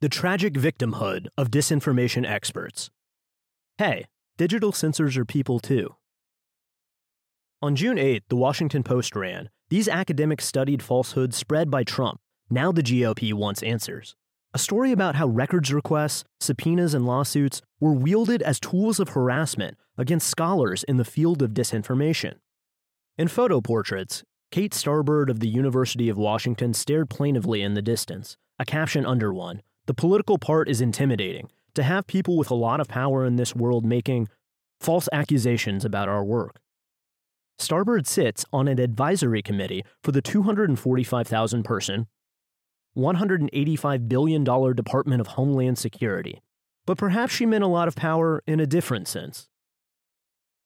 The tragic victimhood of disinformation experts. Hey, digital censors are people too. On June 8, the Washington Post ran These academics studied falsehoods spread by Trump. Now the GOP wants answers. A story about how records requests, subpoenas, and lawsuits were wielded as tools of harassment against scholars in the field of disinformation. In photo portraits, Kate Starbird of the University of Washington stared plaintively in the distance, a caption under one the political part is intimidating. To have people with a lot of power in this world making false accusations about our work. Starbird sits on an advisory committee for the 245,000 person, $185 billion Department of Homeland Security. But perhaps she meant a lot of power in a different sense.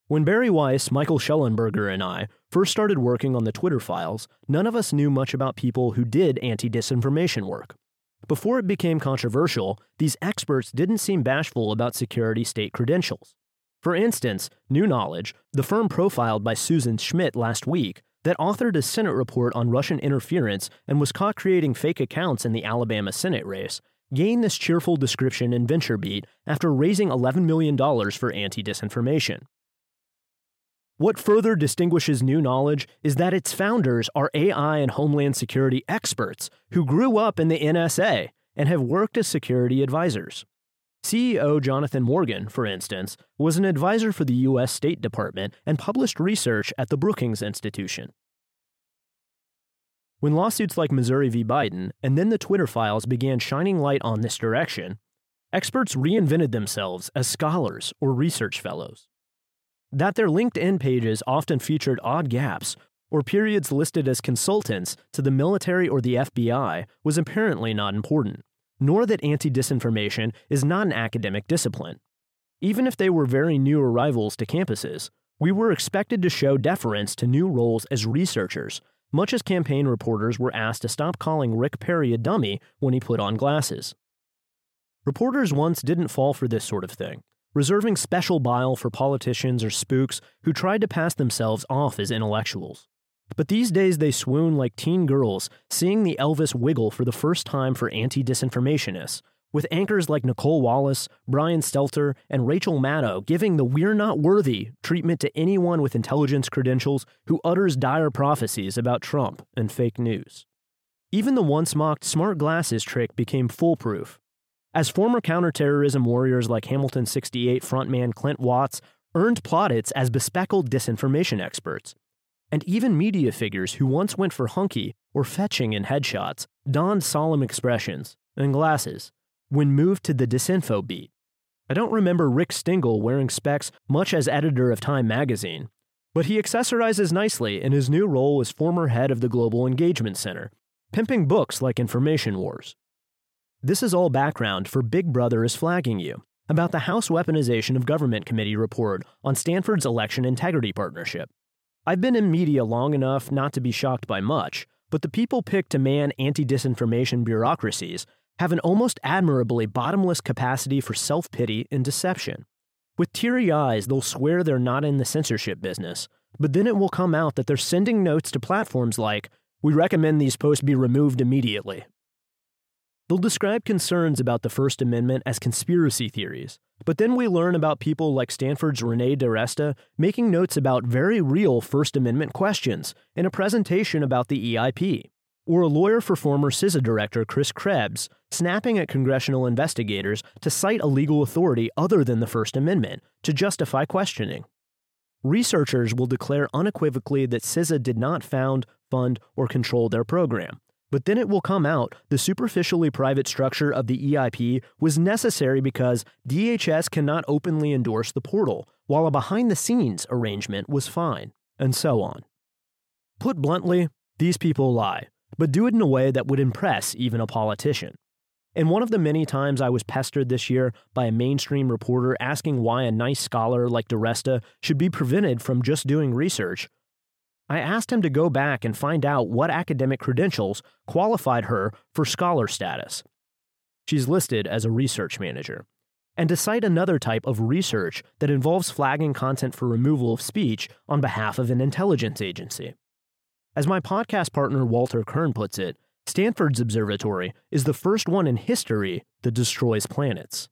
When Bari Weiss, Michael Shellenberger, and I first started working on the Twitter files, none of us knew much about people who did anti disinformation work. Before it became controversial, these experts didn't seem bashful about security state credentials. For instance, New Knowledge, the firm profiled by Susan Schmidt last week, that authored a Senate report on Russian interference and was caught creating fake accounts in the Alabama Senate race, gained this cheerful description in VentureBeat after raising $11 million for anti disinformation. What further distinguishes New Knowledge is that its founders are AI and Homeland Security experts who grew up in the NSA and have worked as security advisors. CEO Jonathan Morgan, for instance, was an advisor for the U.S. State Department and published research at the Brookings Institution. When lawsuits like Missouri v. Biden and then the Twitter files began shining light on this direction, experts reinvented themselves as scholars or research fellows. That their LinkedIn pages often featured odd gaps or periods listed as consultants to the military or the FBI was apparently not important, nor that anti disinformation is not an academic discipline. Even if they were very new arrivals to campuses, we were expected to show deference to new roles as researchers, much as campaign reporters were asked to stop calling Rick Perry a dummy when he put on glasses. Reporters once didn't fall for this sort of thing reserving special bile for politicians or spooks who tried to pass themselves off as intellectuals. But these days they swoon like teen girls seeing the Elvis wiggle for the first time for anti disinformationists, with anchors like Nicolle Wallace, Brian Stelter, and Rachel Maddow giving the we're not worthy treatment to anyone with intelligence credentials who utters dire prophecies about Trump and fake news. Even the once mocked smart glasses trick became foolproof as former counterterrorism warriors like Hamilton 68 frontman Clint Watts earned plaudits as bespectacled disinformation experts. And even media figures who once went for hunky or fetching in headshots donned solemn expressions and glasses when moved to the disinfo beat. I don't remember Rick Stengel wearing specs much as editor of Time magazine, but he accessorizes nicely in his new role as former head of the Global Engagement Center, pimping books like Information Wars. This is all background for Big Brother is flagging you about the House Weaponization of Government Committee report on Stanford's election integrity partnership. I've been in media long enough not to be shocked by much, but the people picked to man anti disinformation bureaucracies have an almost admirably bottomless capacity for self pity and deception. With teary eyes, they'll swear they're not in the censorship business, but then it will come out that they're sending notes to platforms like, We recommend these posts be removed immediately, They'll describe concerns about the First Amendment as conspiracy theories, but then we learn about people like Stanford's Renee DiResta making notes about very real First Amendment questions in a presentation about the EIP, or a lawyer for former CISA director Chris Krebs snapping at congressional investigators to cite a legal authority other than the First Amendment to justify questioning. Researchers will declare unequivocally that CISA did not found, fund, or control their program, but then it will come out the superficially private structure of the EIP was necessary because DHS cannot openly endorse the portal, while a behind the scenes arrangement was fine, and so on. Put bluntly, these people lie, but do it in a way that would impress even a politician. And one of the many times I was pestered this year by a mainstream reporter asking why a nice scholar like DiResta should be prevented from just doing research, I asked him to go back and find out what academic credentials qualified her for scholar status. She's listed as a research manager. And to cite another type of research that involves flagging content for removal of speech on behalf of an intelligence agency. As my podcast partner Walter Kirn puts it, Stanford's observatory is the first one in history that destroys planets.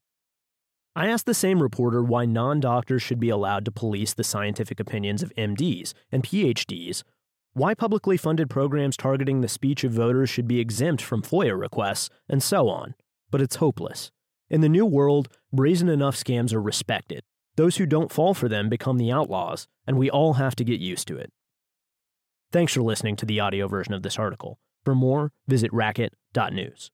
I asked the same reporter why non doctors should be allowed to police the scientific opinions of MDs and PhDs, why publicly funded programs targeting the speech of voters should be exempt from FOIA requests, and so on. But it's hopeless. In the new world, brazen enough scams are respected. Those who don't fall for them become the outlaws, and we all have to get used to it. Thanks for listening to the audio version of this article. For more, visit racket.news.